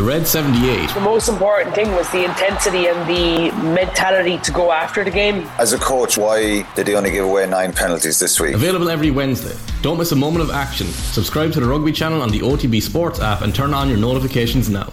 The Red 78. The most important thing was the intensity and the mentality to go after the game. As a coach, why did he only give away nine penalties this week? Available every Wednesday. Don't miss a moment of action. Subscribe to the Rugby channel on the OTB Sports app and turn on your notifications now.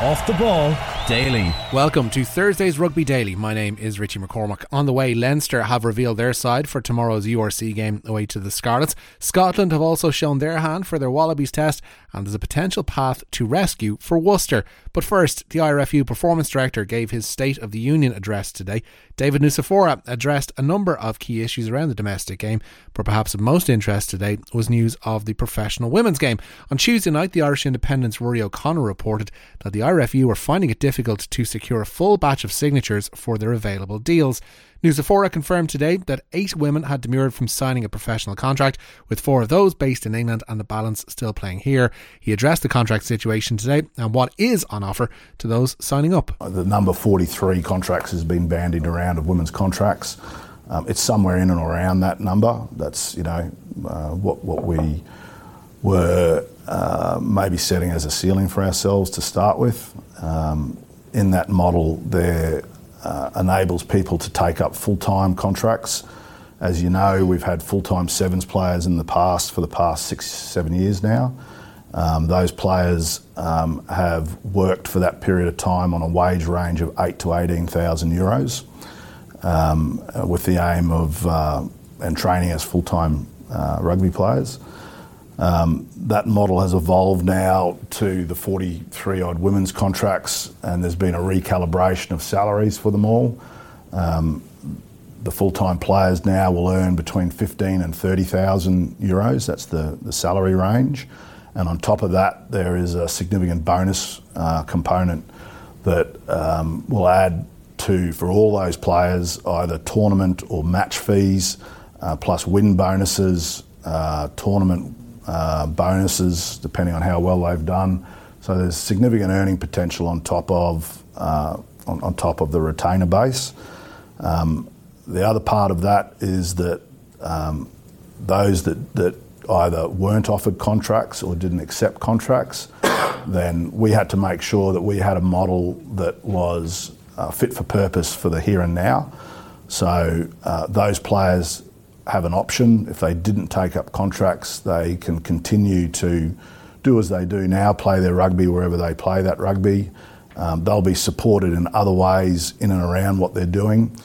Off the ball daily. Welcome to Thursday's Rugby Daily. My name is Richie McCormack. On the way, Leinster have revealed their side for tomorrow's URC game away to the Scarlets. Scotland have also shown their hand for their Wallabies test, and there's a potential path to rescue for Worcester. But first, the IRFU Performance Director gave his State of the Union address today. David Nucifora addressed a number of key issues around the domestic game, but perhaps of most interest today was news of the professional women's game. On Tuesday night, the Irish Independent's Rory O'Connor reported that the IRFU were finding it difficult to secure a full batch of signatures for their available deals. Nucifora confirmed today that eight women had demurred from signing a professional contract, with four of those based in England and the balance still playing here. He addressed the contract situation today and what is on offer to those signing up. The number 43 contracts has been bandied around of women's contracts. Um, it's somewhere in and around that number. That's, you know, uh, what, what we were uh, maybe setting as a ceiling for ourselves to start with. Um, in that model there uh, enables people to take up full time contracts. As you know, we've had full time sevens players in the past for the past six, seven years now. Um, those players um, have worked for that period of time on a wage range of eight to eighteen thousand euros, um, with the aim of uh, and training as full time uh, rugby players. Um, that model has evolved now to the 43 odd women's contracts, and there's been a recalibration of salaries for them all. Um, the full time players now will earn between 15 and 30,000 euros, that's the, the salary range. And on top of that, there is a significant bonus uh, component that um, will add to, for all those players, either tournament or match fees, uh, plus win bonuses, uh, tournament uh, bonuses depending on how well they've done. So there's significant earning potential on top of uh, on, on, top of the retainer base. Um, the other part of that is that um, those that, that either weren't offered contracts or didn't accept contracts, then we had to make sure that we had a model that was uh, fit for purpose for the here and now. So uh, those players have an option. If they didn't take up contracts, they can continue to do as they do now, play their rugby wherever they play that rugby. Um, they'll be supported in other ways in and around what they're doing.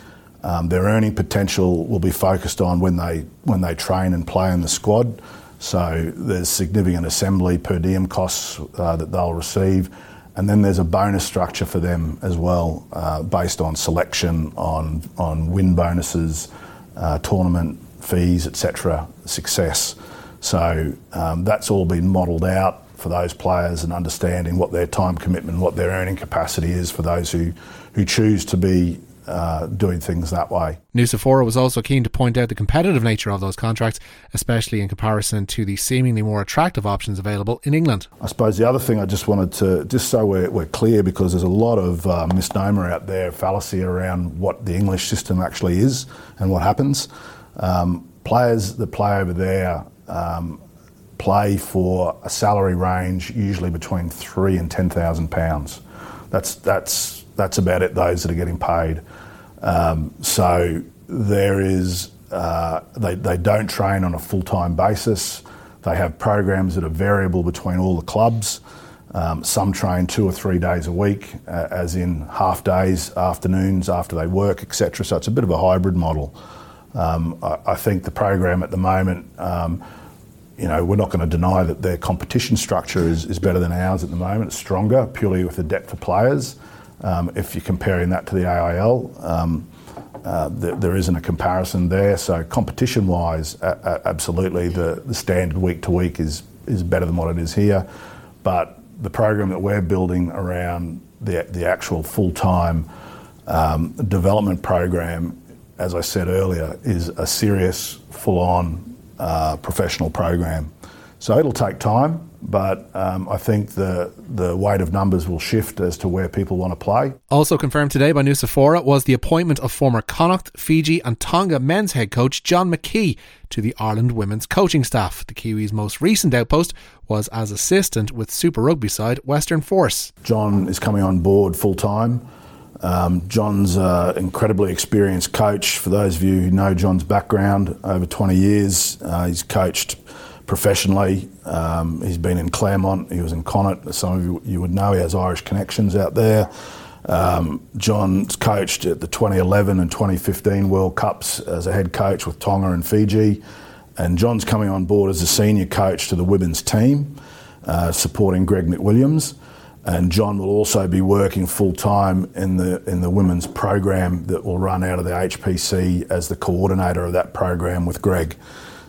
Um, their earning potential will be focused on when they when they train and play in the squad. So there's significant assembly per diem costs uh, that they'll receive, and then there's a bonus structure for them as well, uh, based on selection, on on win bonuses, uh, tournament fees, etc., success. So um, that's all been modelled out for those players and understanding what their time commitment, what their earning capacity is for those who, who choose to be uh, doing things that way. Nucifora was also keen to point out the competitive nature of those contracts, especially in comparison to the seemingly more attractive options available in England. I suppose the other thing I just wanted to, just so we're, we're clear, because there's a lot of uh, misnomer out there, fallacy around what the English system actually is and what happens. Um, players that play over there um, play for a salary range usually between three and ten thousand pounds. That's that's that's about it. Those that are getting paid. Um, so there is uh, they they don't train on a full time basis. They have programs that are variable between all the clubs. Um, some train two or three days a week, uh, as in half days, afternoons after they work, etc. So it's a bit of a hybrid model. Um, I, I, think the program at the moment, um, you know, we're not going to deny that their competition structure is, is better than ours at the moment. It's stronger purely with the depth of players. Um, if you're comparing that to the AIL, um, uh, there, there isn't a comparison there. So competition-wise, absolutely, the, the standard week to week is is better than what it is here. But the program that we're building around the the actual full-time um, development program as I said earlier, is a serious, full on uh, professional program. So it'll take time, but um, I think the the weight of numbers will shift as to where people want to play. Also confirmed today by Nucifora was the appointment of former Connacht, Fiji, and Tonga men's head coach John McKee to the Ireland women's coaching staff. The Kiwis' most recent outpost was as assistant with Super Rugby side Western Force. John is coming on board full time. Um, John's an incredibly experienced coach. For those of you who know John's background, over 20 years, uh, he's coached professionally. Um, he's been in Clermont, he was in Connacht. Some of you, you would know he has Irish connections out there. Um, John's coached at the 2011 and 2015 World Cups as a head coach with Tonga and Fiji. And John's coming on board as a senior coach to the women's team, uh, supporting Greg McWilliams. And John will also be working full time in the in the women's program that will run out of the HPC as the coordinator of that program with Greg.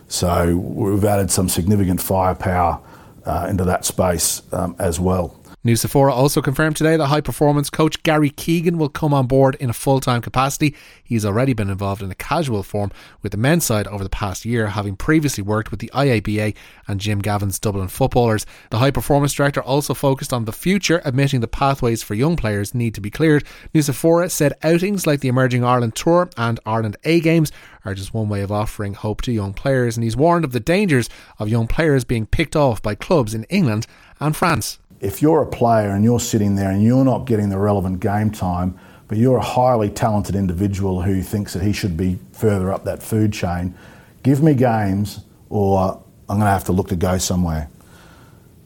So we've added some significant firepower uh, into that space um, as well. Nucifora also confirmed today that high performance coach Gary Keegan will come on board in a full time capacity. He's already been involved in a casual form with the men's side over the past year, having previously worked with the IABA and Jim Gavin's Dublin footballers. The high performance director also focused on the future, admitting the pathways for young players need to be cleared. Nucifora said outings like the Emerging Ireland Tour and Ireland A Games are just one way of offering hope to young players, and he's warned of the dangers of young players being picked off by clubs in England and France if you're a player and you're sitting there and you're not getting the relevant game time, but you're a highly talented individual who thinks that he should be further up that food chain, give me games or I'm going to have to look to go somewhere.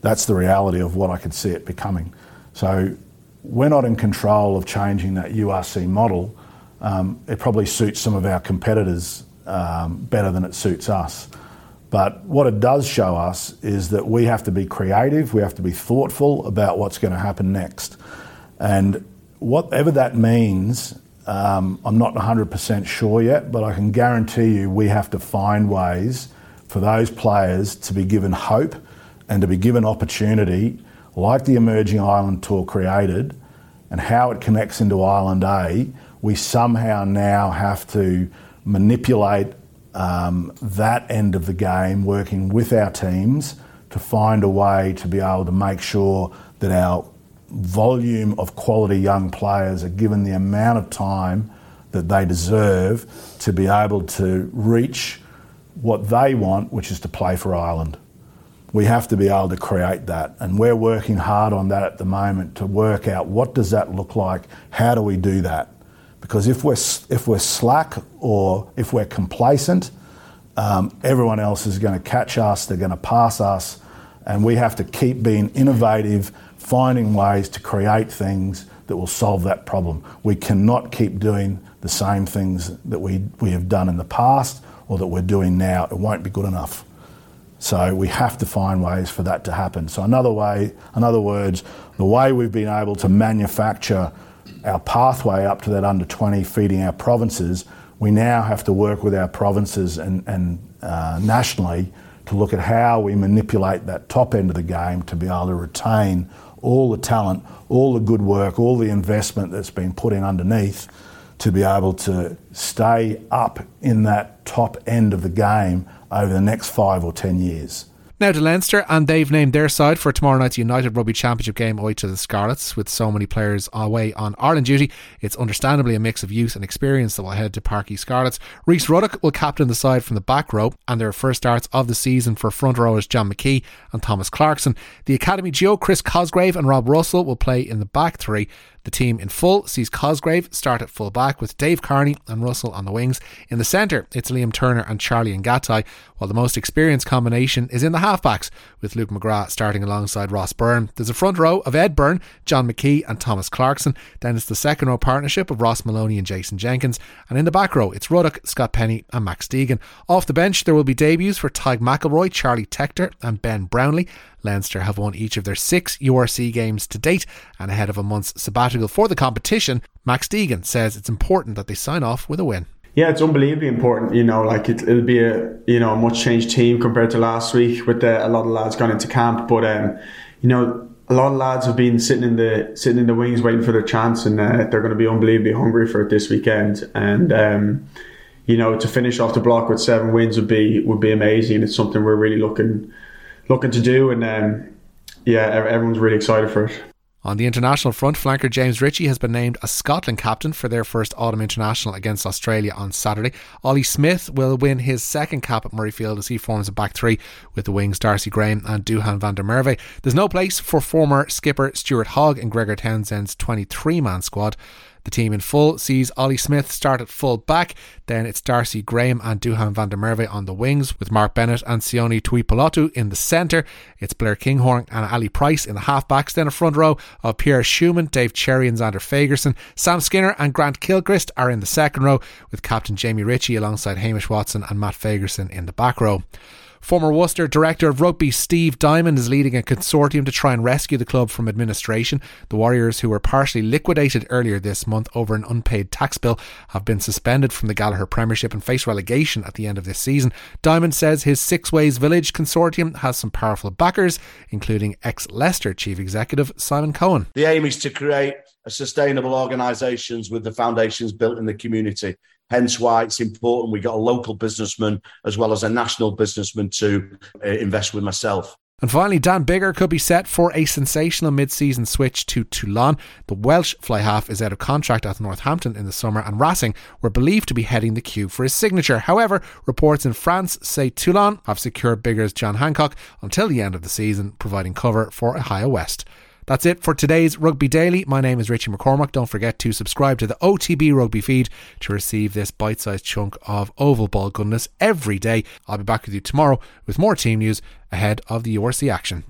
That's the reality of what I could see it becoming. So we're not in control of changing that URC model. Um, it probably suits some of our competitors um, better than it suits us. But what it does show us is that we have to be creative, we have to be thoughtful about what's going to happen next. And whatever that means, um, I'm not 100% sure yet, but I can guarantee you we have to find ways for those players to be given hope and to be given opportunity, like the Emerging Ireland Tour created, and how it connects into Ireland A. We somehow now have to manipulate um, that end of the game, working with our teams to find a way to be able to make sure that our volume of quality young players are given the amount of time that they deserve to be able to reach what they want, which is to play for Ireland. We have to be able to create that, and we're working hard on that at the moment to work out what does that look like, how do we do that, because if we're, if we're slack or if we're complacent, um, everyone else is going to catch us, they're going to pass us, and we have to keep being innovative, finding ways to create things that will solve that problem. We cannot keep doing the same things that we, we have done in the past or that we're doing now. It won't be good enough. So we have to find ways for that to happen. So another way, in other words, the way we've been able to manufacture our pathway up to that under 20 feeding our provinces, we now have to work with our provinces and, and uh, nationally to look at how we manipulate that top end of the game to be able to retain all the talent, all the good work, all the investment that's been put in underneath to be able to stay up in that top end of the game over the next five or ten years. Now to Leinster, and they've named their side for tomorrow night's United Rugby Championship game away to the Scarlets. With so many players away on Ireland duty, it's understandably a mix of youth and experience that will head to Parc y Scarlets. Rhys Ruddock will captain the side from the back row, and their first starts of the season for front rowers John McKee and Thomas Clarkson. The Academy duo Chris Cosgrove and Rob Russell will play in the back three. The team in full sees Cosgrove start at full back with Dave Kearney and Russell on the wings. In the centre, it's Liam Turner and Charlie Ngatai, while the most experienced combination is in the halfbacks, with Luke McGrath starting alongside Ross Byrne. There's a front row of Ed Byrne, John McKee, and Thomas Clarkson. Then it's the second row partnership of Ross Molony and Jason Jenkins. And in the back row, it's Ruddock, Scott Penny, and Max Deegan. Off the bench, there will be debuts for Tadhg McElroy, Charlie Tector, and Ben Brownlee. Leinster have won each of their six URC games to date, and ahead of a month's sabbatical for the competition, Max Deegan says it's important that they sign off with a win. Yeah, it's unbelievably important. You know, like it, will be a you know a much changed team compared to last week with the, a lot of lads gone into camp. But um, you know, a lot of lads have been sitting in the sitting in the wings waiting for their chance, and uh, they're going to be unbelievably hungry for it this weekend. And um, you know, to finish off the block with seven wins would be would be amazing. It's something we're really looking looking to do, and um, yeah, everyone's really excited for it. On the international front, flanker James Ritchie has been named a Scotland captain for their first autumn international against Australia on Saturday. Ollie Smith will win his second cap at Murrayfield as he forms a back three with the wings Darcy Graham and Duhan van der Merwe. There's no place for former skipper Stuart Hogg in Gregor Townsend's 23 man squad. The team in full sees Ollie Smith start at full back, then it's Darcy Graham and Duhan van der Merwe on the wings, with Mark Bennett and Sione Tuipulotu in the centre. It's Blair Kinghorn and Ali Price in the half backs, then a front row of Pierre Schoeman, Dave Cherry, and Zander Fagerson. Sam Skinner and Grant Gilchrist are in the second row, with captain Jamie Ritchie alongside Hamish Watson and Matt Fagerson in the back row. Former Worcester Director of Rugby Steve Diamond is leading a consortium to try and rescue the club from administration. The Warriors, who were partially liquidated earlier this month over an unpaid tax bill, have been suspended from the Gallagher Premiership and face relegation at the end of this season. Diamond says his Sixways Village consortium has some powerful backers, including ex Leicester Chief Executive Simon Cohen. The aim is to create sustainable organisations with the foundations built in the community. Hence why it's important we got a local businessman as well as a national businessman to uh, invest with myself. And finally, Dan Biggar could be set for a sensational mid season switch to Toulon. The Welsh fly half is out of contract at Northampton in the summer, and Racing were believed to be heading the queue for his signature. However, reports in France say Toulon have secured Biggar's John Hancock until the end of the season, providing cover for Ihaia West. That's it for today's Rugby Daily. My name is Richie McCormack. Don't forget to subscribe to the OTB Rugby feed to receive this bite sized chunk of oval ball goodness every day. I'll be back with you tomorrow with more team news ahead of the URC action.